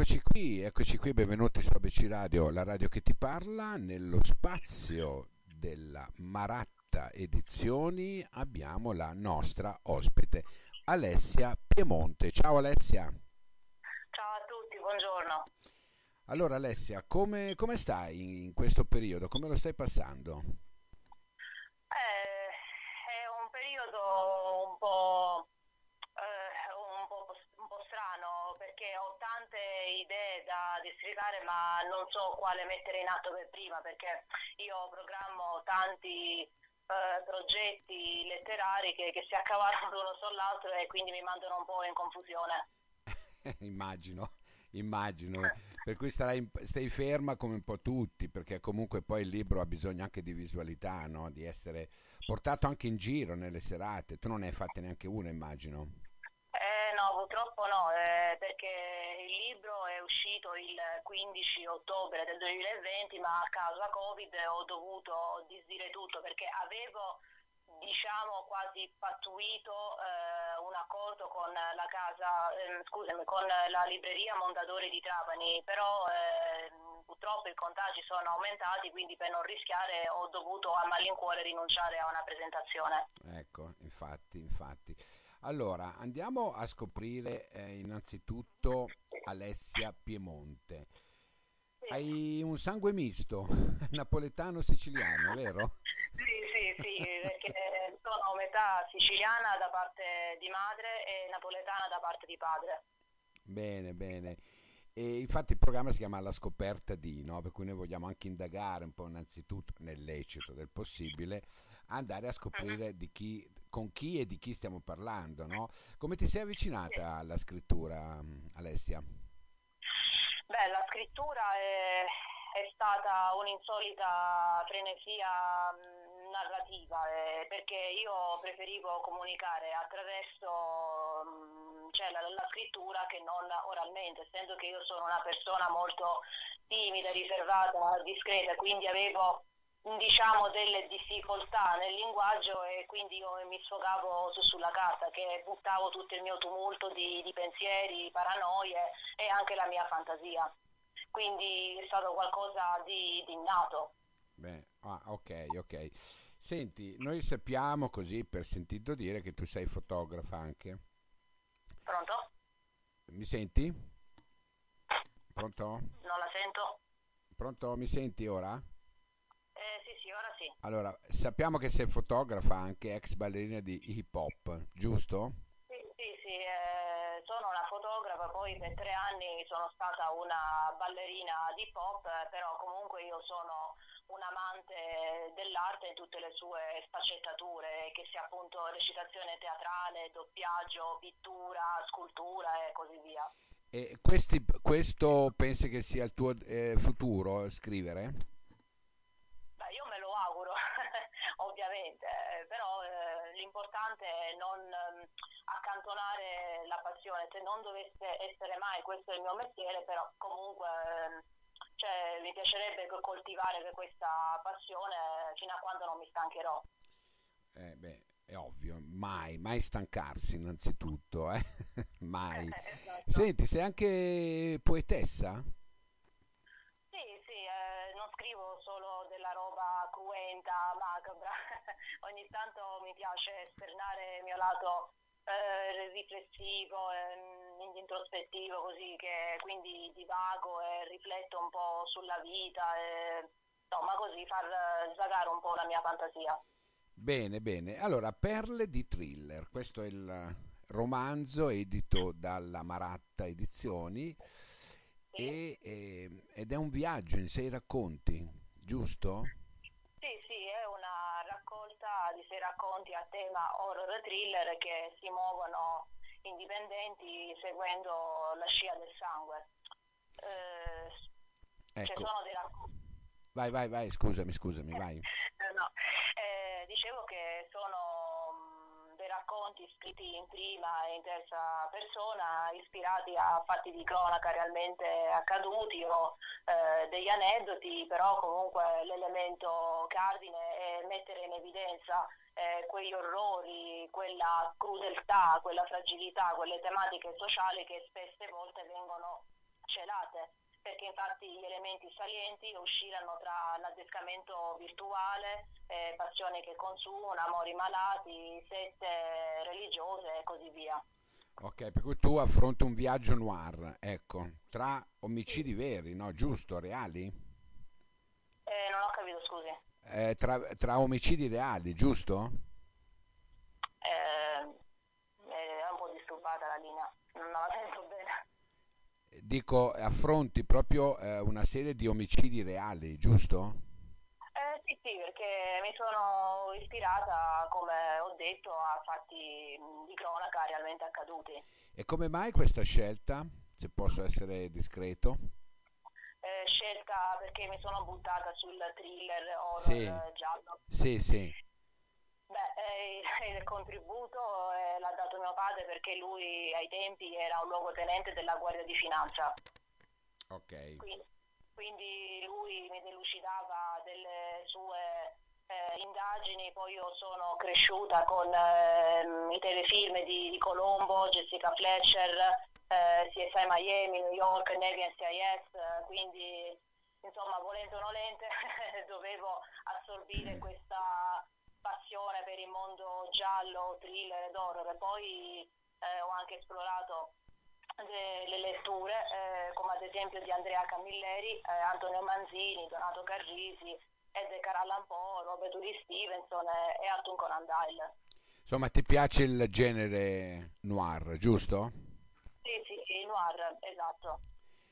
eccoci qui, eccoci qui, benvenuti su ABC Radio, la radio che ti parla. Nello spazio della Maratta Edizioni abbiamo la nostra ospite Alessia Piemonte. Ciao Alessia. Ciao a tutti, buongiorno. Allora Alessia, come, come stai in questo periodo? Come lo stai passando? Eh, è un periodo un po' strano perché ho tante idee da districare ma non so quale mettere in atto per prima perché io programmo tanti eh, progetti letterari che, che si accavalano l'uno sull'altro e quindi mi mandano un po' in confusione. immagino, immagino. Per cui starai, stai ferma come un po' tutti, perché comunque poi il libro ha bisogno anche di visualità, no? di essere portato anche in giro nelle serate. Tu non ne hai fatte neanche una, immagino. Purtroppo no, eh, perché il libro è uscito il 15 ottobre del 2020, ma a causa Covid ho dovuto disdire tutto perché avevo diciamo quasi pattuito eh, un accordo con la casa, eh, scusami, con la libreria Mondadori di Trapani, però eh, purtroppo i contagi sono aumentati, quindi per non rischiare ho dovuto a malincuore rinunciare a una presentazione. Ecco, infatti, infatti. Allora, andiamo a scoprire eh, innanzitutto Alessia Piemonte. Sì. Hai un sangue misto, napoletano-siciliano, vero? Sì, sì, sì, perché sono metà siciliana da parte di madre e napoletana da parte di padre. Bene, bene. E infatti il programma si chiama La scoperta di, no? per cui noi vogliamo anche indagare un po' innanzitutto nel lecito del possibile, andare a scoprire uh-huh. di chi, con chi e di chi stiamo parlando. No? Come ti sei avvicinata alla scrittura, Alessia? Beh, la scrittura è, è stata un'insolita frenesia narrativa eh, perché io preferivo comunicare attraverso mh, cioè, la, la, scrittura che non oralmente, essendo che io sono una persona molto timida, riservata, discreta, quindi avevo diciamo delle difficoltà nel linguaggio e quindi io mi sfogavo su, sulla carta che buttavo tutto il mio tumulto di, di pensieri, paranoie e anche la mia fantasia quindi è stato qualcosa di, di innato Beh, ah, ok, ok. Senti, noi sappiamo così per sentito dire che tu sei fotografa anche. Pronto? Mi senti? Pronto? Non la sento. Pronto? Mi senti ora? Eh, sì, sì, ora sì. Allora, sappiamo che sei fotografa anche, ex ballerina di hip hop, giusto? Sì, sì, sì. Eh, sono una fotografa, poi per tre anni sono stata una ballerina di hip hop, però comunque io sono un amante dell'arte in tutte le sue sfaccettature, che sia appunto recitazione teatrale, doppiaggio, pittura, scultura e così via. E questi, questo pensi che sia il tuo eh, futuro, scrivere? Beh, io me lo auguro, ovviamente, eh, però eh, l'importante è non eh, accantonare la passione, se non dovesse essere mai questo il mio mestiere, però comunque ehm, cioè, mi piacerebbe coltivare questa passione fino a quando non mi stancherò. Eh, beh, è ovvio, mai, mai stancarsi innanzitutto, eh? mai. esatto. Senti, sei anche poetessa? Sì, sì, eh, non scrivo solo della roba cruenta, macabra, ogni tanto mi piace esternare il mio lato eh, riflessivo, eh, introspettivo, così che quindi divago e rifletto un po' sulla vita, e, insomma così far svagare un po' la mia fantasia. Bene, bene. Allora, Perle di thriller, questo è il romanzo edito dalla Maratta Edizioni sì. e, e, ed è un viaggio in sei racconti, giusto? Sì, sì, è una raccolta racconti a tema horror thriller che si muovono indipendenti seguendo la scia del sangue. Eh, ecco. sono dei racconti. Vai, vai, vai, scusami, scusami, vai. no, eh, dicevo che sono mh, dei racconti scritti in prima e in terza persona, ispirati a fatti di cronaca realmente accaduti o eh, degli aneddoti, però comunque l'elemento cardine è mettere in evidenza eh, quegli orrori, quella crudeltà, quella fragilità, quelle tematiche sociali che spesse volte vengono celate, perché infatti gli elementi salienti oscillano tra l'addescamento virtuale, eh, passioni che consumano, amori malati, sette religiose e così via. Ok, per cui tu affronti un viaggio noir, ecco, tra omicidi veri, no? Giusto, reali? Eh, non ho capito, scusi. Eh, tra, tra omicidi reali, giusto? Eh, è un po' disturbata la linea, non la sento bene. Dico, affronti proprio eh, una serie di omicidi reali, giusto? Eh, sì, sì, perché mi sono ispirata, come ho detto, a fatti di cronaca realmente accaduti. E come mai questa scelta, se posso essere discreto? Scelta perché mi sono buttata sul thriller horror Sì. giallo. Sì, sì. Beh, eh, il contributo eh, l'ha dato mio padre perché lui ai tempi era un luogotenente della Guardia di Finanza. Ok. Quindi, quindi lui mi delucidava delle sue eh, indagini, poi io sono cresciuta con ehm, i telefilm di, di Colombo, Jessica Fletcher, eh, CSI Miami, New York, Navy NCIS, eh, quindi insomma volente o nolente dovevo assorbire questa passione per il mondo giallo, thriller ed horror poi eh, ho anche esplorato le, le letture, eh, come ad esempio di Andrea Camilleri, eh, Antonio Manzini, Donato Carrisi, Edgar Allan Poe, Robert Louis Stevenson e, e Arthur Conan Doyle. Insomma, ti piace il genere noir, giusto? Sì, sì, sì, noir, esatto.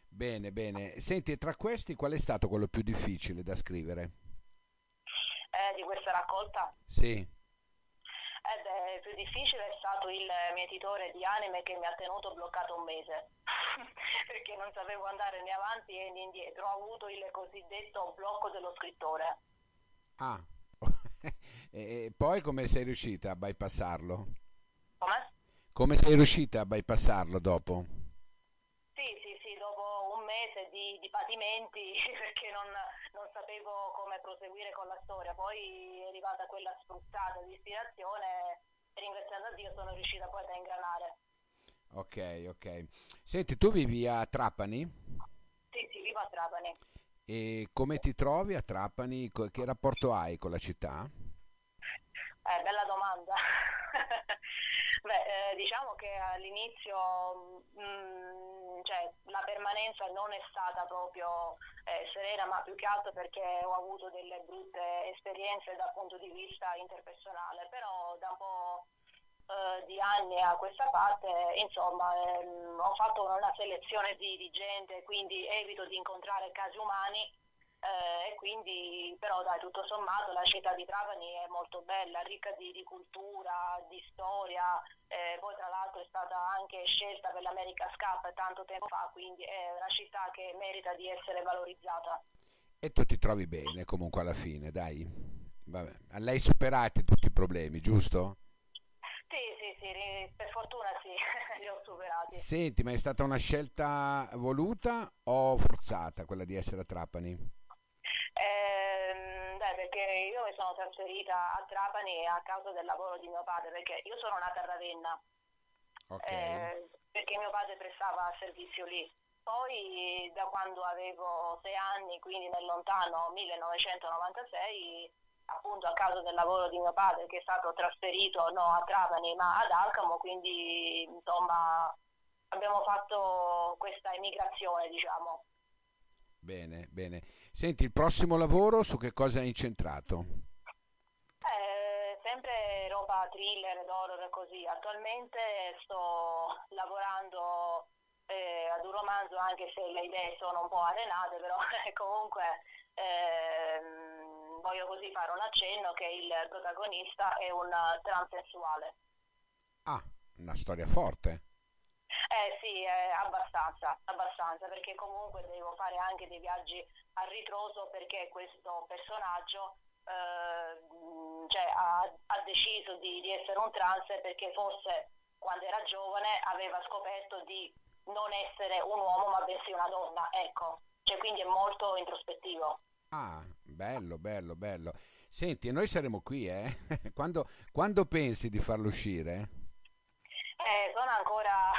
Bene, bene. Senti, tra questi qual è stato quello più difficile da scrivere? Eh, di questa raccolta Sì. eh beh, il più difficile è stato il mietitore di anime che mi ha tenuto bloccato un mese perché non sapevo andare né avanti né indietro. Ho avuto il cosiddetto blocco dello scrittore. Ah. e poi come sei riuscita a bypassarlo? Come? Come sei riuscita a bypassarlo dopo? Sì, sì, sì, dopo un mese di, di patimenti perché non, non sapevo come proseguire con la storia, poi è arrivata quella spruzzata di ispirazione e ringraziando Dio sono riuscita poi ad ingranare. Ok, ok. Senti, tu vivi a Trapani? Sì, sì, vivo a Trapani. E come ti trovi a Trapani? Che rapporto hai con la città? Eh, bella domanda. Beh, eh, diciamo che all'inizio mm, cioè, la permanenza non è stata proprio eh, serena, ma più che altro perché ho avuto delle brutte esperienze dal punto di vista interpersonale, però da un po' eh, di anni a questa parte, insomma, ehm, ho fatto una selezione di, di gente, quindi evito di incontrare casi umani eh, e quindi però dai tutto sommato la città di Trapani è molto bella, ricca di, di cultura, di storia, eh, poi tra l'altro è stata anche scelta per l'America Cup tanto tempo fa, quindi è una città che merita di essere valorizzata. E tu ti trovi bene comunque alla fine, dai. Vabbè, l'hai superati tutti i problemi, giusto? Sì, sì, sì, per fortuna sì, li ho superati. Senti, ma è stata una scelta voluta o forzata quella di essere a Trapani? Ehm, beh, perché io mi sono trasferita a Trapani a causa del lavoro di mio padre, perché io sono nata a Ravenna. Ok. eh, perché mio padre prestava servizio lì. Poi da quando avevo sei anni, quindi nel lontano 1996, appunto a causa del lavoro di mio padre che è stato trasferito non a Trapani ma ad Alcamo, quindi insomma abbiamo fatto questa emigrazione, diciamo. Bene, bene. Senti, il prossimo lavoro su che cosa è incentrato? Eh, sempre roba thriller ed horror così. Attualmente sto lavorando eh, ad un romanzo, anche se le idee sono un po' arenate, però comunque ehm, voglio così fare un accenno che il protagonista è un transessuale. Ah, una storia forte. Eh sì, eh, abbastanza, abbastanza, perché comunque devo fare anche dei viaggi a ritroso perché questo personaggio eh, cioè, ha, ha deciso di, di essere un trans perché forse quando era giovane aveva scoperto di non essere un uomo ma bensì una donna, ecco, cioè, quindi è molto introspettivo. Ah, bello, bello, bello. Senti, noi saremo qui, eh? Quando, quando pensi di farlo uscire? Eh, sono ancora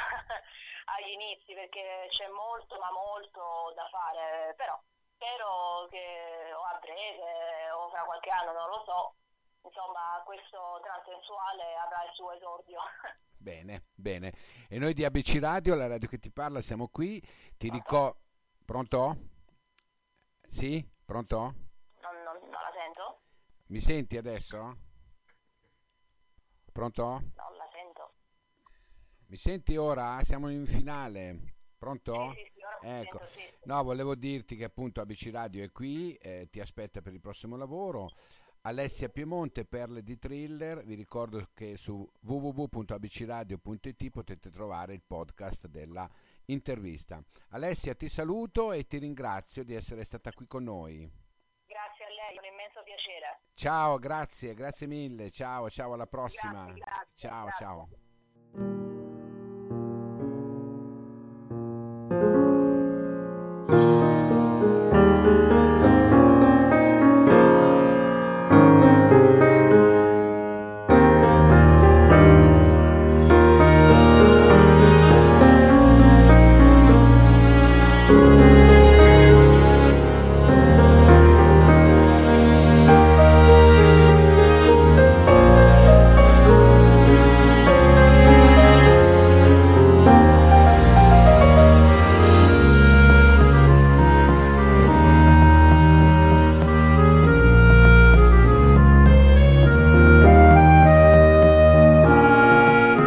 agli agli inizi perché c'è molto ma molto da fare, però spero che o a breve o fra qualche anno, non lo so, insomma questo transensuale avrà il suo esordio. Bene, bene. E noi di ABC Radio, la radio che ti parla, siamo qui. Ti ricordo... Pronto? Sì? Pronto? Non, non, non la sento? Mi senti adesso? Pronto? Sento. Mi senti ora? Siamo in finale. Pronto? Sì, sì, Ecco, sì. no, volevo dirti che appunto ABC Radio è qui, eh, ti aspetta per il prossimo lavoro. Alessia Piemonte, Perle di Thriller, vi ricordo che su www.abcradio.it potete trovare il podcast della intervista. Alessia, ti saluto e ti ringrazio di essere stata qui con noi. Grazie a lei, un immenso piacere. Ciao, grazie, grazie mille. Ciao, ciao, alla prossima. Grazie, grazie, ciao, grazie. ciao.